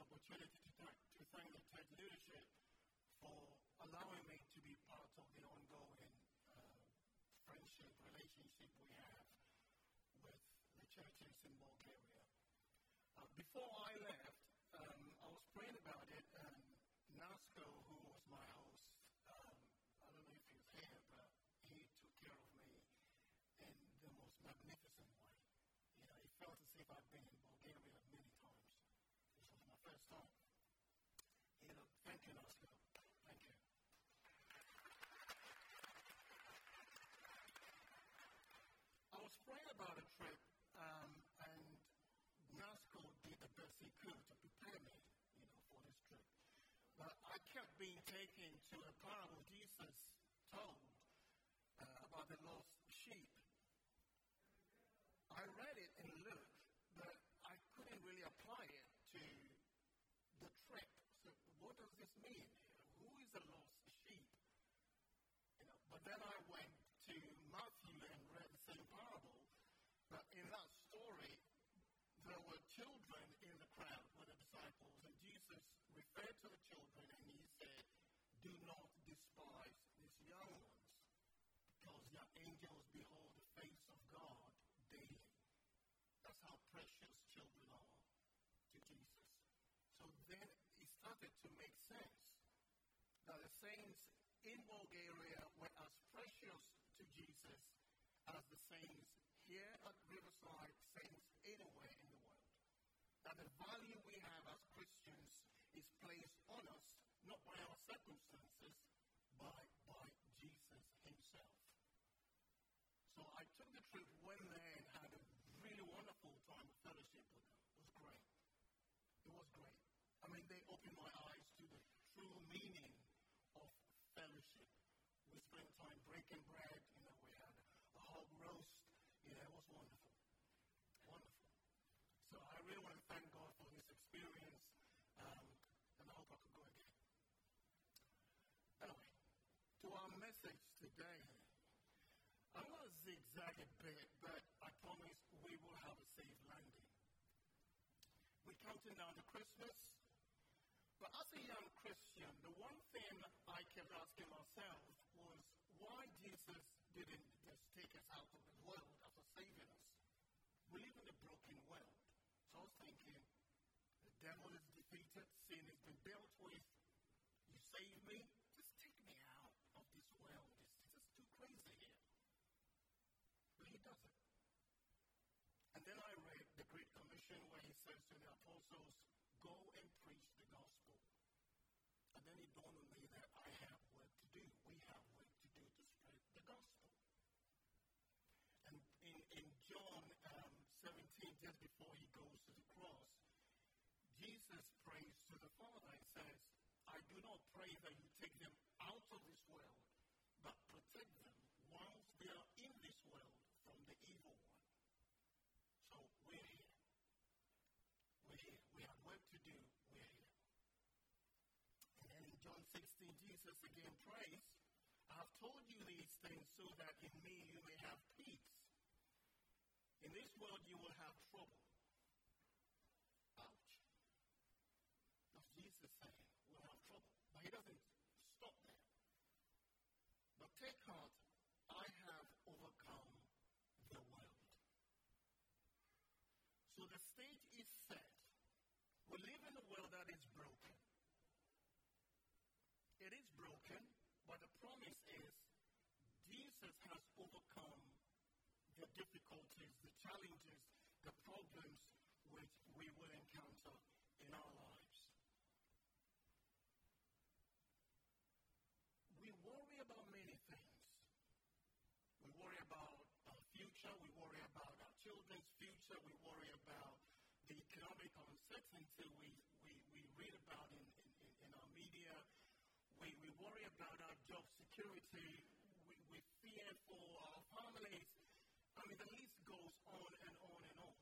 opportunity to thank, to thank the Ted leadership for allowing me to be part of the ongoing uh, friendship relationship we have with the churches in Bulgaria. Uh, before I left, being taken to a parable Jesus told uh, about the lost sheep. I read it in Luke, but I couldn't really apply it to the trip. So, what does this mean? Who is the lost sheep? You know, but then I went to Matthew and read the same parable. But in that story, there were children in the crowd with the disciples, and Jesus referred to the children and he said, Do not despise these young ones, because their angels behold the face of God daily. That's how precious children are to Jesus. So then it started to make sense that the saints in Bulgaria were as precious to Jesus as the saints here at Riverside, saints anywhere in the world. That the value we have as Christians is placed on us not by our circumstances, but by Jesus Himself. So I took the trip, went there, and had a really wonderful time of fellowship with them. It was great. It was great. I mean, they opened my eyes to the true meaning of fellowship. We spent time breaking bread. You know, we had a hog roast. You know, it was wonderful. Wonderful. So I really want to thank God for this experience. Um, and I hope I could go again. Anyway, to our message today. I'm to zigzag a bit, but I promise we will have a safe landing. We're counting down to Christmas. But as a young Christian, the one thing I kept asking myself was why Jesus didn't just take us out of the world after saving us. We live in a broken world. So I was thinking, the devil is defeated, sin has been dealt with. You save me, just take me out of this world. It's just too crazy here. But he doesn't. And then I read the Great Commission where he says to the apostles, Go and preach the gospel. And then it dawned on me that I have work to do. We have work to do to spread the gospel. And in, in John um, 17, just before he goes to the cross, Jesus prays to the Father and says, I do not pray that you take them out of this world, but protect them whilst they are in this world from the evil one. So we're here. We're here. We have work to do. We're here. And then in John 16, Jesus again prays, I have told you these things so that in me you may have peace. In this world you will have trouble. Ouch. That's Jesus saying we'll have trouble. But he doesn't stop there. But take heart, I have overcome the world. So the stage is set. We live in a world that is broken. It is broken, but the promise is Has overcome the difficulties, the challenges, the problems which we will encounter in our lives. We worry about many things. We worry about our future, we worry about our children's future, we worry about the economic uncertainty we, we, we read about in, in, in our media. We, we worry about our job security. We, we fear for our families. I mean, the list goes on and on and on.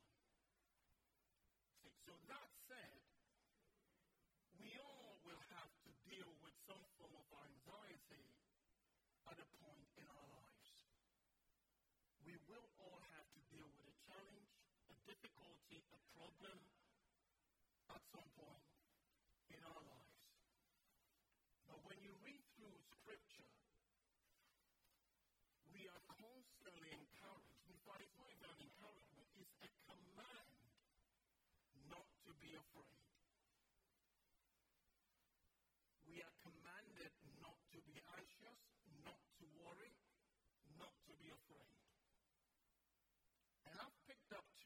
See, so that said, we all will have to deal with some form of anxiety at a point in our lives. We will all have to deal with a challenge, a difficulty, a problem at some point in our lives. But when you read through Scripture, we are constantly encouraged. In fact, it's not even an encouragement, it's a command not to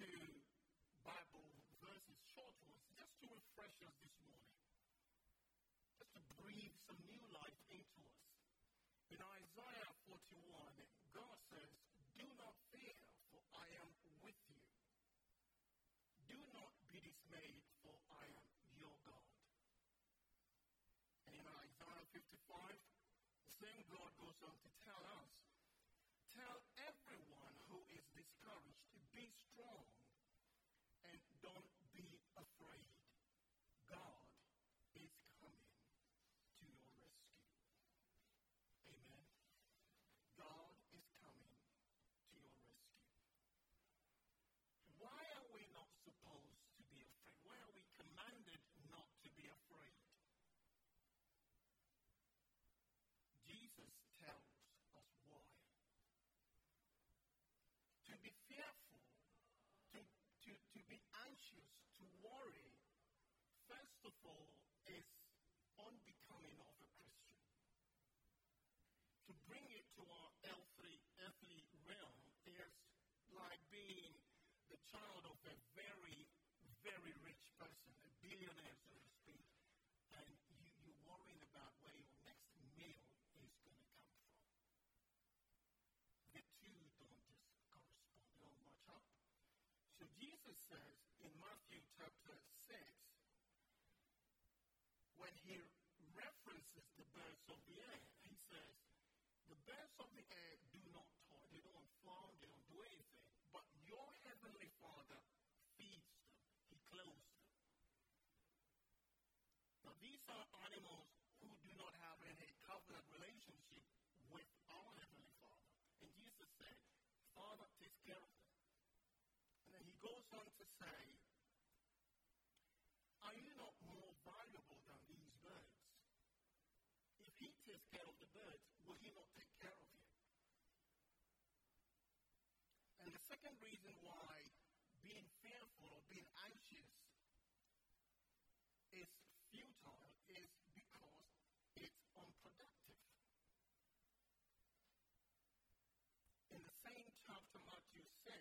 two Bible verses, short ones, just to refresh us this morning, just to breathe some new life into us. In Isaiah 41, God says, Do not fear, for I am with you. Do not be dismayed, for I am your God. And in Isaiah 55, the same God goes on to tell us, Tell everyone who is discouraged to be strong and don't be afraid. God is coming to your rescue. Amen. God is coming to your rescue. Why are we not supposed to be afraid? Why are we commanded not to be afraid? Jesus tells us why. To be fearful, to, to, to be anxious, to worry, first of all, is unbecoming of a Christian. To bring it to our earthly, earthly realm is like being the child of a very, very rich person, a billionaire, so to speak, and you, you're worrying about where your next meal is going to come from. The two don't just correspond, they don't match up. So Jesus says in Matthew chapter 6, when he references the birds of the air, he says, The birds of the air do not toil, they don't farm, they don't do anything, but your heavenly Father feeds them, he clothes them. Now, these are animals who do not have any covenant relationship with our heavenly Father. And Jesus said, Father takes care of them. And then he goes on to say, Are you not more valuable than these birds? If he takes care of the birds, will he not take care of you? And the second reason why being fearful or being anxious is futile is because it's unproductive. In the same chapter, Matthew 6,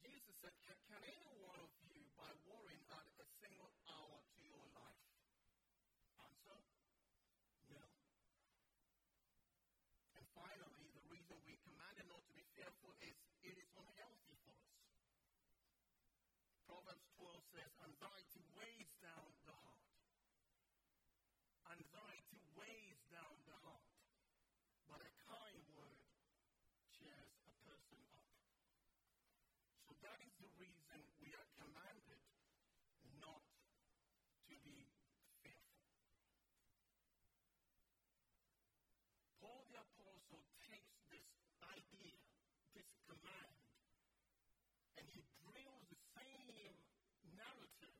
Jesus said, Can, can any one of you, by worrying, add a single hour to your life? Answer? No. And finally, the reason we commanded not to be fearful is it is unhealthy for us. Proverbs 12 says, Anxiety weighs down the heart. Anxiety weighs down the heart. But a kind word cheers a person up. So that is the reason we are commanded not to be fearful. Paul the Apostle takes this idea, this command, and he drills the same narrative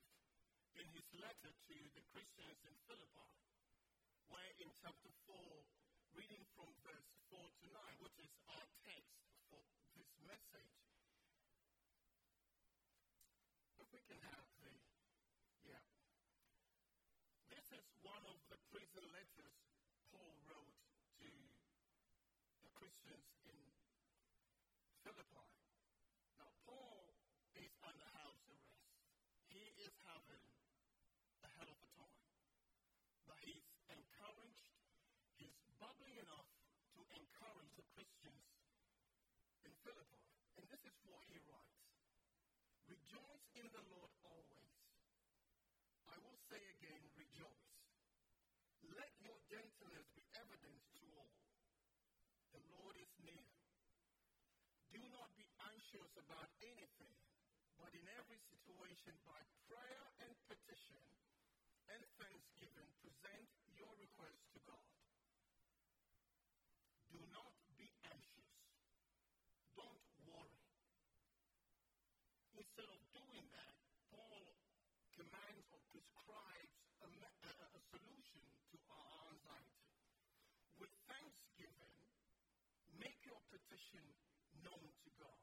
in his letter to the Christians in Philippi, where in chapter 4, reading from verse 4 to 9, which is our text for this message. If we can have the, yeah. This is one of the prison letters Paul wrote to the Christians in Philippi. Now, Paul is under house arrest. He is having a hell of a time. But he's encouraged, he's bubbling enough to encourage the Christians in Philippi. And this is what he writes Rejoice in the Lord always. I will say again, rejoice. Let your gentleness be evident to all. The Lord is near. Do not be anxious about anything, but in every situation, by prayer and petition and thanksgiving, present your requests petition known to God.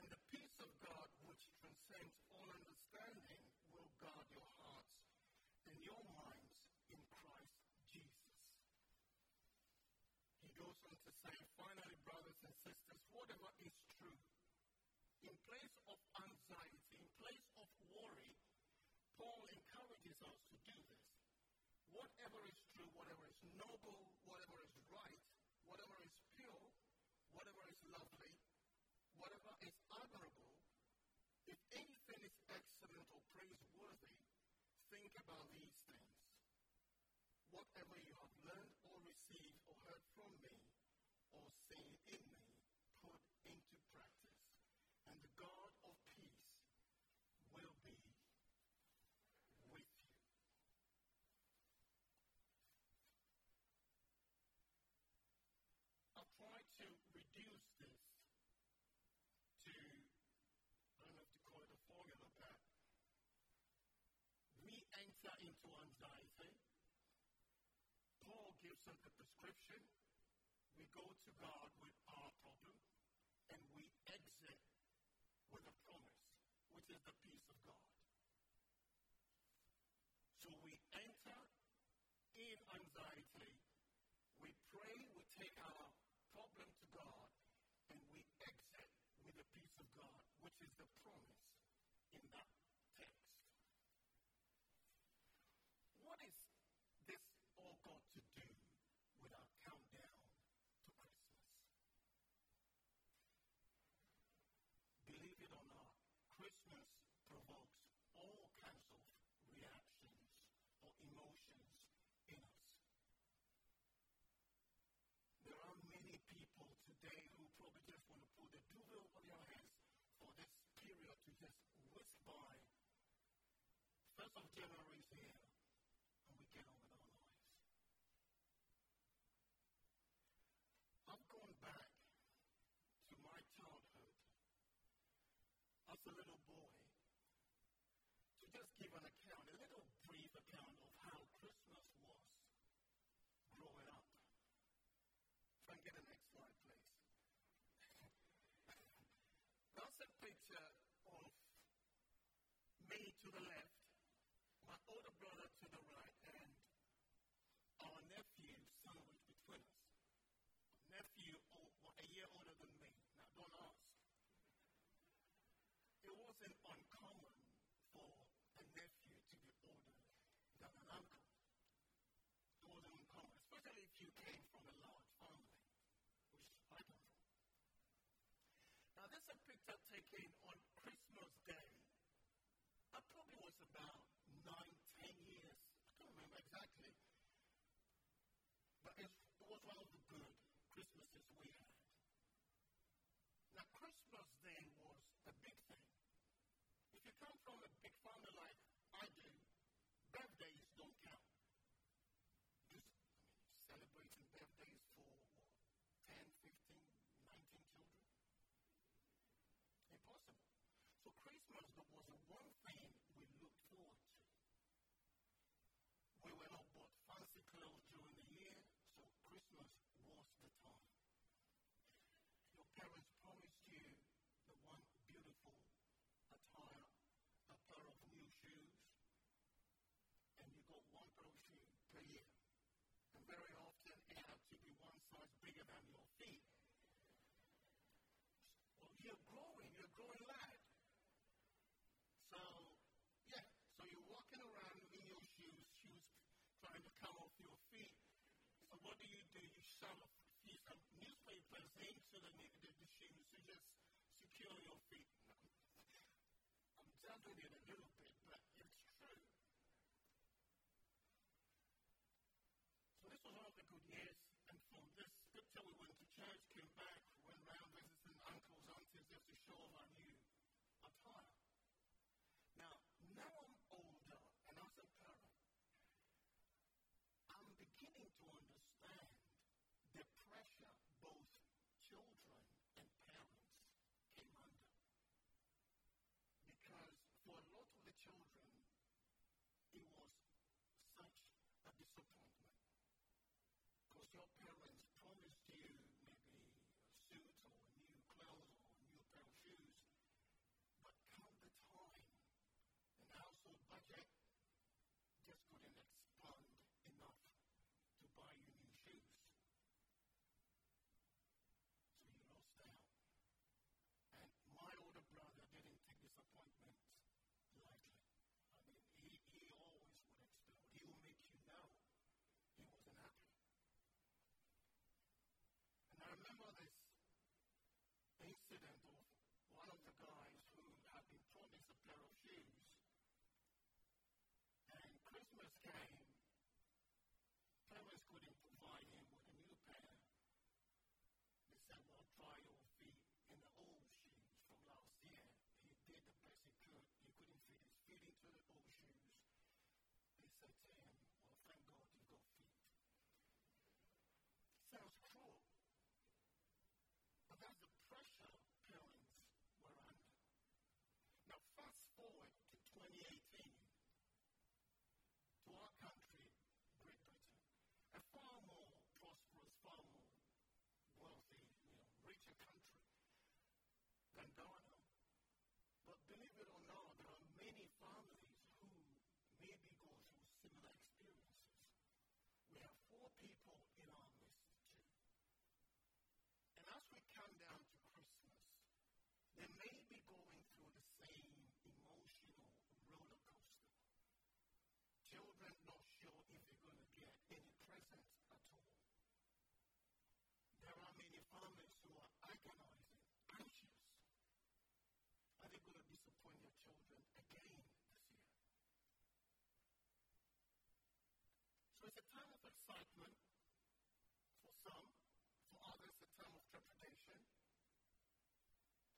And the peace of God, which transcends all understanding, will guard your hearts and your minds in Christ Jesus. He goes on to say, finally, brothers and sisters, whatever is true, in place of anxiety, in place of worry, Paul encourages us to do this. Whatever is true, whatever is noble, If anything is excellent or praiseworthy, think about these things. Whatever you have learned or received or heard from me or into anxiety. Paul gives us the prescription. We go to God with our problem and we exit with a promise, which is the peace of God. until I reveal and we get on with our lives. I've gone back to my childhood as a little boy to just give an account, a little brief account of how Christmas was growing up. Try and get the next slide, please. That's a picture of me to the left. That's a picture taken on Christmas Day. I probably was about nine, ten years. I can't remember exactly. But it was one of the good Christmases we had. Now, Christmas Day was a big thing. If you come from a big family like but was a one thing some, see some newspapers linked to the negative issues to just secure your feet. I'm juggling it a little bit, but it's true. So this was all the good years still peddling to, to is a time of excitement for some, for others, a time of trepidation,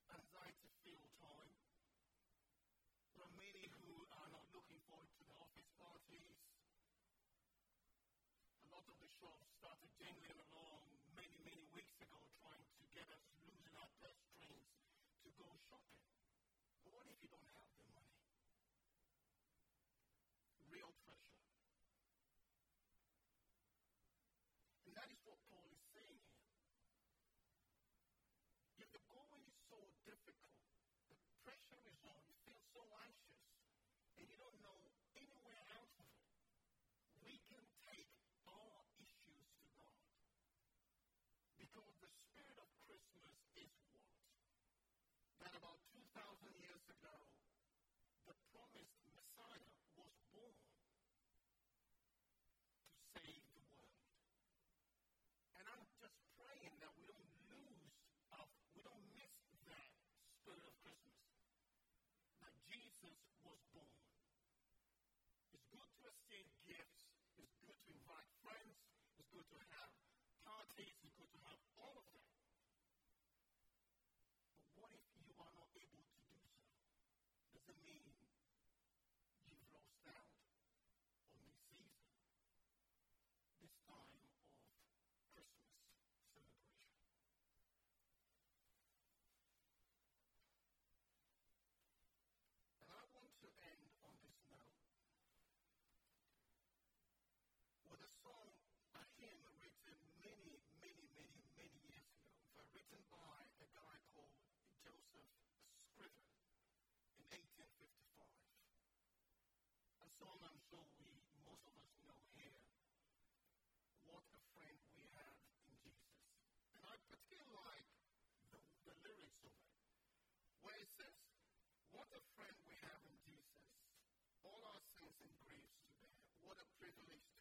anxiety filled time. There are many who are not looking forward to the office parties. A lot of the shops started jingling along many, many weeks ago trying to get us losing our purse strings to go shopping. But what if you don't have? to have so much so we, most of us know here, what a friend we have in Jesus. And I particularly like the, the lyrics of it, where it says, what a friend we have in Jesus. All our sins and griefs to bear. What a privilege